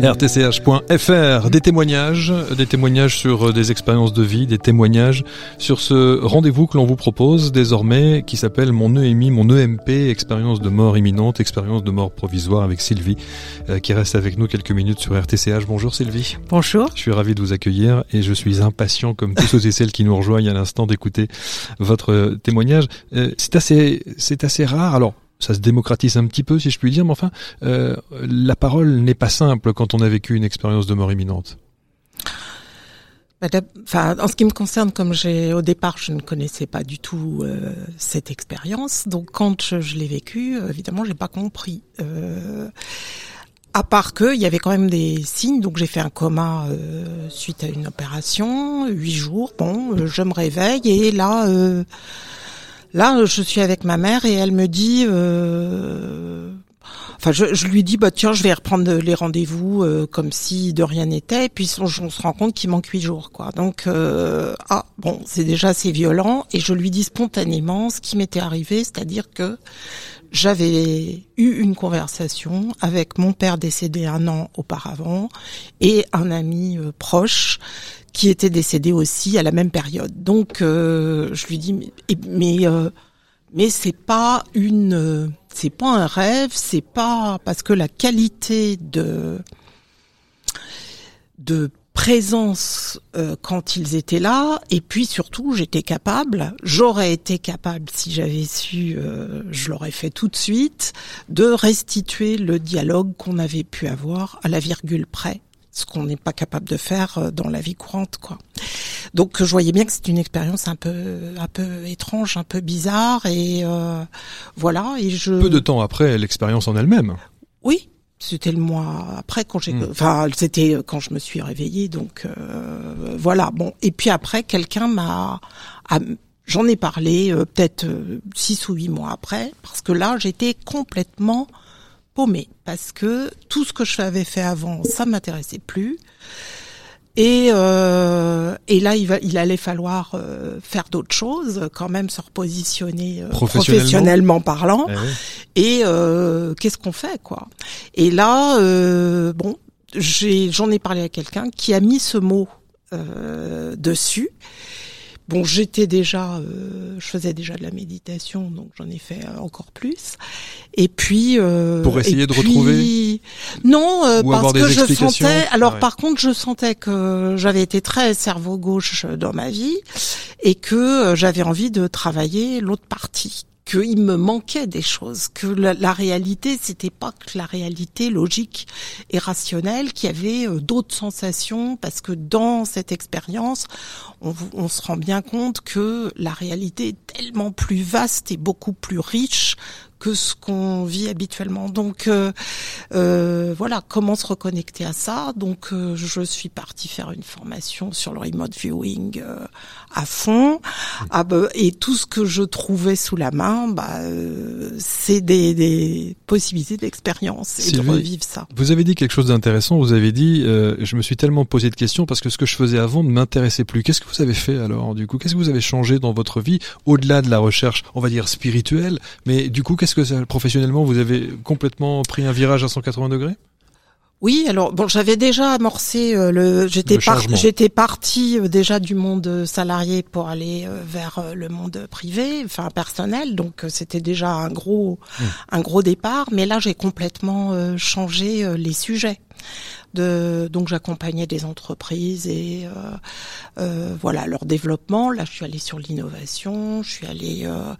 rtch.fr, des témoignages, des témoignages sur des expériences de vie, des témoignages sur ce rendez-vous que l'on vous propose désormais qui s'appelle mon EMI, mon EMP, expérience de mort imminente, expérience de mort provisoire avec Sylvie euh, qui reste avec nous quelques minutes sur RTCH. Bonjour Sylvie. Bonjour. Je suis ravi de vous accueillir et je suis impatient comme tous ceux et celles qui nous rejoignent à l'instant d'écouter votre témoignage. Euh, c'est assez, c'est assez rare. Alors, ça se démocratise un petit peu, si je puis dire, mais enfin, euh, la parole n'est pas simple quand on a vécu une expérience de mort imminente. Enfin, en ce qui me concerne, comme j'ai au départ, je ne connaissais pas du tout euh, cette expérience. Donc, quand je, l'ai vécu, euh, évidemment, j'ai pas compris. À part que il y avait quand même des signes. Donc, j'ai fait un coma suite à une opération, huit jours. Bon, je me réveille et là Là, je suis avec ma mère et elle me dit, euh, enfin, je, lui dis, bah tiens, je vais reprendre les rendez-vous euh, comme si de rien n'était. Et puis on, se rend compte qu'il manque huit jours, quoi. Donc, euh, ah bon, c'est déjà assez violent. Et je lui dis spontanément ce qui m'était arrivé, c'est-à-dire que j'avais eu une conversation avec mon père décédé un an auparavant et un ami proche qui était décédé aussi à la même période. Donc euh, je lui dis mais mais, euh, mais c'est pas une c'est pas un rêve, c'est pas parce que la qualité de de présence euh, quand ils étaient là et puis surtout j'étais capable j'aurais été capable si j'avais su euh, je l'aurais fait tout de suite de restituer le dialogue qu'on avait pu avoir à la virgule près ce qu'on n'est pas capable de faire euh, dans la vie courante, quoi. Donc je voyais bien que c'était une expérience un peu un peu étrange, un peu bizarre et euh, voilà et je peu de temps après l'expérience en elle-même. Oui, c'était le mois après quand j'ai hmm. enfin c'était quand je me suis réveillée donc euh, voilà bon et puis après quelqu'un m'a j'en ai parlé peut-être six ou huit mois après parce que là j'étais complètement paumée parce que tout ce que je avais fait avant, ça m'intéressait plus. Et, euh, et là, il, va, il allait falloir euh, faire d'autres choses, quand même se repositionner euh, professionnellement. parlant. Eh et euh, qu'est-ce qu'on fait, quoi? Et là, euh, bon, j'ai, j'en ai parlé à quelqu'un qui a mis ce mot dessus Bon, j'étais déjà, euh, je faisais déjà de la méditation, donc j'en ai fait euh, encore plus. Et puis euh, pour essayer de retrouver non, parce que je sentais. Alors par contre, je sentais que j'avais été très cerveau gauche dans ma vie et que j'avais envie de travailler l'autre partie qu'il me manquait des choses, que la, réalité, c'était pas que la réalité logique et rationnelle, qu'il y avait euh, d'autres sensations, parce que dans cette expérience, on, se rend bien compte que la réalité est tellement plus vaste et beaucoup plus riche que ce qu'on vit habituellement. Donc euh, euh, voilà, comment se reconnecter à ça. Donc euh, je suis partie faire une formation sur le remote viewing euh, à fond. Ah, bah, et tout ce que je trouvais sous la main, bah, euh, c'est des, des, possibilités d'expérience et de revivre ça. Vous avez dit quelque chose d'intéressant. Vous avez dit, je me suis tellement posé de questions parce que ce que je faisais avant ne m'intéressait plus. Qu'est-ce que vous avez fait alors du coup? Qu'est-ce que vous avez changé dans votre vie au-delà de la recherche, on va dire spirituelle, mais du coup qu'est-ce que ça, professionnellement, vous avez complètement pris un virage à 180 degrés? Oui, alors bon, j'avais déjà amorcé euh, le, j'étais j'étais parti euh, déjà du monde salarié pour aller euh, vers le monde privé, enfin personnel, donc c'était déjà un gros, mmh. un gros départ. Mais là, j'ai complètement changé les sujets donc j'accompagnais des entreprises et euh, euh, voilà leur développement. Là, je suis allée sur l'innovation, je suis allée euh,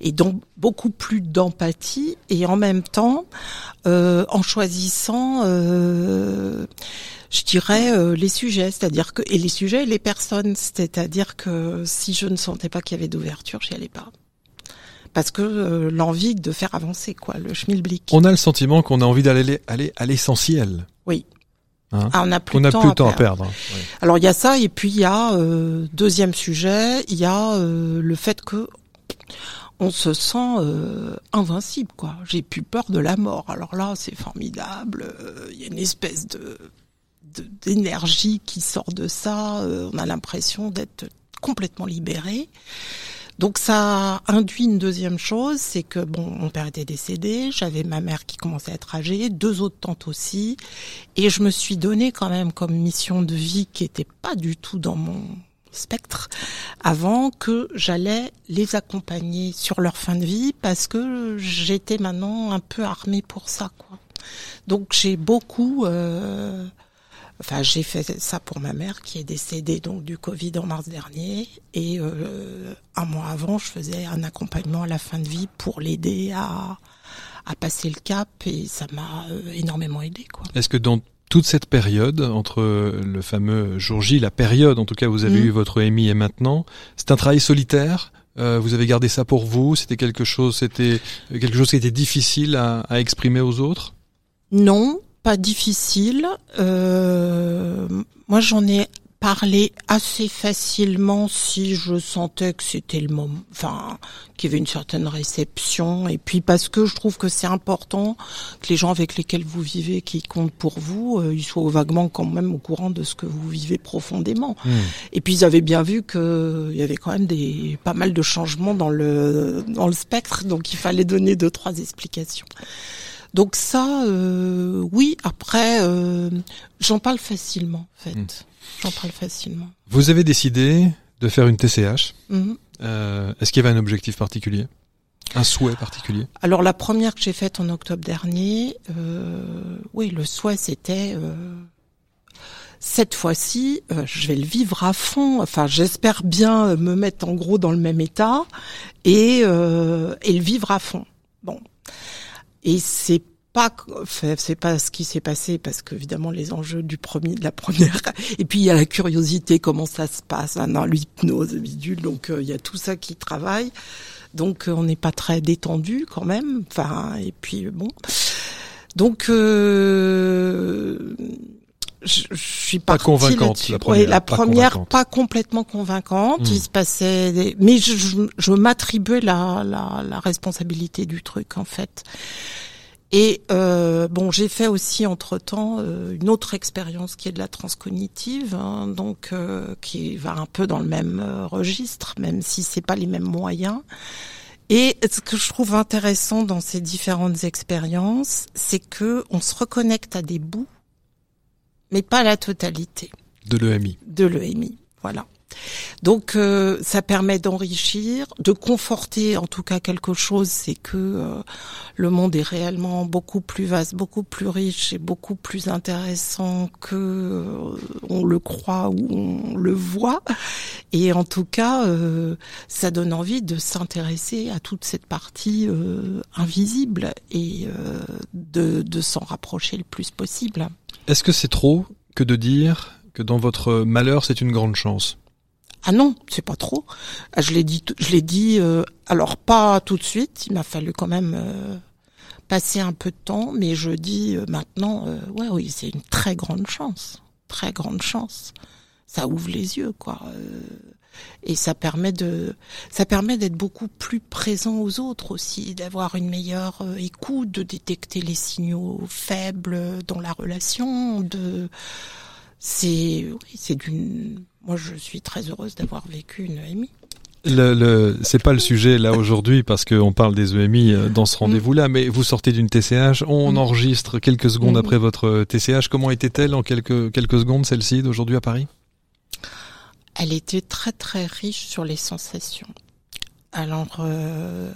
et donc beaucoup plus d'empathie. Et en même temps en choisissant je dirais les sujets, c'est-à-dire que et les sujets et les personnes, c'est-à-dire que si je ne sentais pas qu'il y avait d'ouverture, j'y allais pas parce que l'envie de faire avancer quoi, le schmilblick. On a le sentiment qu'on a envie d'aller aller à l'essentiel. Oui. Hein ah, on a plus, de, temps, à perdre. Alors il y a ça et puis il y a euh, deuxième sujet, il y a euh, le fait que on se sent euh, invincible quoi. J'ai plus peur de la mort. Alors là c'est formidable. Il y a une espèce de d'énergie qui sort de ça. on a l'impression d'être complètement libéré. Donc ça induit une deuxième chose, c'est que bon, mon père était décédé, j'avais ma mère qui commençait à être âgée, deux autres tantes aussi, et je me suis donné quand même comme mission de vie qui était pas du tout dans mon spectre avant que j'allais les accompagner sur leur fin de vie parce que j'étais maintenant un peu armée pour ça quoi. Donc j'ai beaucoup euh, Enfin, j'ai fait ça pour ma mère qui est décédée donc du Covid en mars dernier et euh, un mois avant, je faisais un accompagnement à la fin de vie pour l'aider à à passer le cap et ça m'a euh, énormément aidé quoi. Est-ce que dans toute cette période entre le fameux jour J, la période en tout cas où vous avez mm. eu votre EMI et maintenant, c'est un travail solitaire euh, vous avez gardé ça pour vous C'était quelque chose, c'était quelque chose qui était difficile à, à exprimer aux autres? Non, pas difficile. Euh, moi, j'en ai parlé assez facilement si je sentais que c'était le moment, enfin, qu'il y avait une certaine réception. Et puis parce que je trouve que c'est important que les gens avec lesquels vous vivez, qui comptent pour vous, euh, ils soient vaguement quand même au courant de ce que vous vivez profondément. Hmm. Et puis ils avaient bien vu qu'il y avait quand même des pas mal de changements dans le dans le spectre, donc il fallait donner deux trois explications. Donc ça, euh, oui. Après, euh, j'en parle facilement, en fait. Hmm. J'en parle facilement. Vous avez décidé de faire une TCH. Mhm. Euh, Est-ce qu'il y avait un objectif particulier? Un souhait particulier? Alors la première que j'ai faite en octobre dernier, euh, oui, le souhait c'était euh, cette fois-ci, euh, je vais le vivre à fond. Enfin, j'espère bien me mettre en gros dans le même état et, euh, et le vivre à fond. Et c'est pas c'est pas ce qui s'est passé parce qu'évidemment les enjeux du premier de la première et puis il y a la curiosité comment ça se passe hein, dans l'hypnose bidule donc euh, il y a tout ça qui travaille. Donc euh, on n'est pas très détendu quand même enfin et puis bon. Donc euh, je, je, suis pas convaincante la première. la première pas, complètement convaincante. Il hmm. se passait, mais je, je, je m'attribuais la, la, la, responsabilité du truc en fait. Et euh, bon, j'ai fait aussi entre temps euh, une autre expérience qui est de la transcognitive, hein, donc euh, qui va un peu dans le même euh, registre, même si c'est pas les mêmes moyens. Et ce que je trouve intéressant dans ces différentes expériences, c'est que on se reconnecte à des bouts mais pas la totalité. De l'EMI. De l'EMI, voilà. Donc euh, ça permet d'enrichir, de conforter en tout cas quelque chose, c'est que euh, le monde est réellement beaucoup plus vaste, beaucoup plus riche et beaucoup plus intéressant que euh, on le croit ou on le voit. Et en tout cas, ça donne envie de s'intéresser à toute cette partie invisible et de, de s'en rapprocher le plus possible. Est-ce que c'est trop que de dire que dans votre malheur, c'est une grande chance? Ah non, c'est pas trop. Ah, je l'ai dit, je l'ai dit. Euh, alors pas tout de suite. Il m'a fallu quand même euh, passer un peu de temps, mais je dis euh, maintenant, ouais, oui, c'est une très grande chance, très grande chance. Ça ouvre les yeux, quoi. Et ça permet de, ça permet d'être beaucoup plus présent aux autres aussi, d'avoir une meilleure écoute, de détecter les signaux faibles dans la relation, de c'est oui, c'est d'une moi je suis très heureuse d'avoir vécu une EMI. Le, le c'est pas le sujet là aujourd'hui parce qu'on parle des EMI euh, dans ce rendez-vous là, mais vous sortez d'une TCH, on mm. enregistre quelques secondes mm. après votre TCH. Comment était-elle en quelques quelques secondes celle-ci d'aujourd'hui à Paris? Elle était très très riche sur les sensations. Alors euh,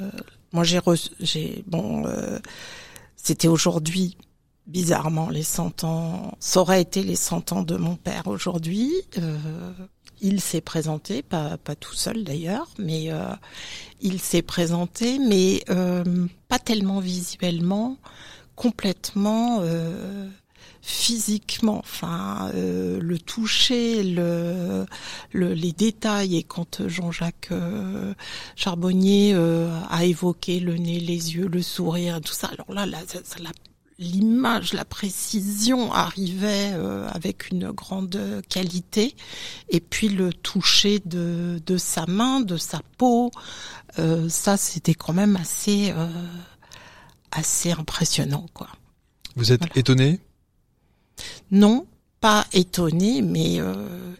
moi j'ai j'ai bon euh, c'était aujourd'hui bizarrement les 100 ans, ça aurait été les 100 ans de mon père aujourd'hui. Euh, il s'est présenté, pas, pas tout seul d'ailleurs, mais euh, il s'est présenté, mais euh, pas tellement visuellement, complètement physiquement. Enfin, le toucher, le, le, les détails. Et quand Jean-Jacques Charbonnier a évoqué le nez, les yeux, le sourire, tout ça, alors là, là ça l'a l'image, la précision arrivait euh, avec une grande qualité, et puis le toucher de, de sa main, de sa peau, euh, ça c'était quand même assez euh, assez impressionnant quoi. Vous êtes étonné? Non, pas étonné, mais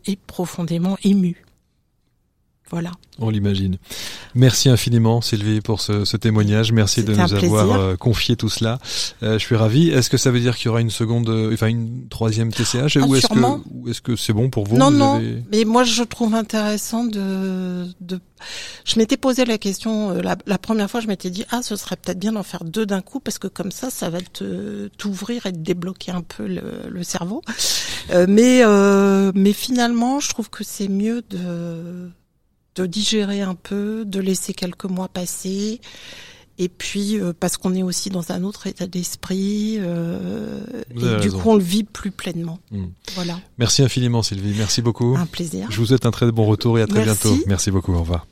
et profondément ému. Voilà. On l'imagine. Merci infiniment Sylvie pour ce, ce témoignage. Merci de nous avoir euh, confié tout cela. Euh, je suis ravi. Est-ce que ça veut dire qu'il y aura une seconde, euh, enfin une troisième TCH ah, ou est-ce que est-ce que c'est bon pour vous? Non, non. Mais moi, je trouve intéressant de. de... Je m'étais posé la question la, la, première fois. Je m'étais dit ah, ce serait peut-être bien d'en faire deux d'un coup parce que comme ça, ça va te t'ouvrir et te débloquer un peu le, le cerveau. mais mais finalement, je trouve que c'est mieux de de digérer un peu, de laisser quelques mois passer. Et puis euh, parce qu'on est aussi dans un autre état d'esprit, euh, et du coup on le vit plus pleinement. Hmm. Voilà. Merci infiniment Sylvie, merci beaucoup. Un plaisir. Je vous souhaite un très bon retour et à très bientôt. Merci beaucoup, au revoir.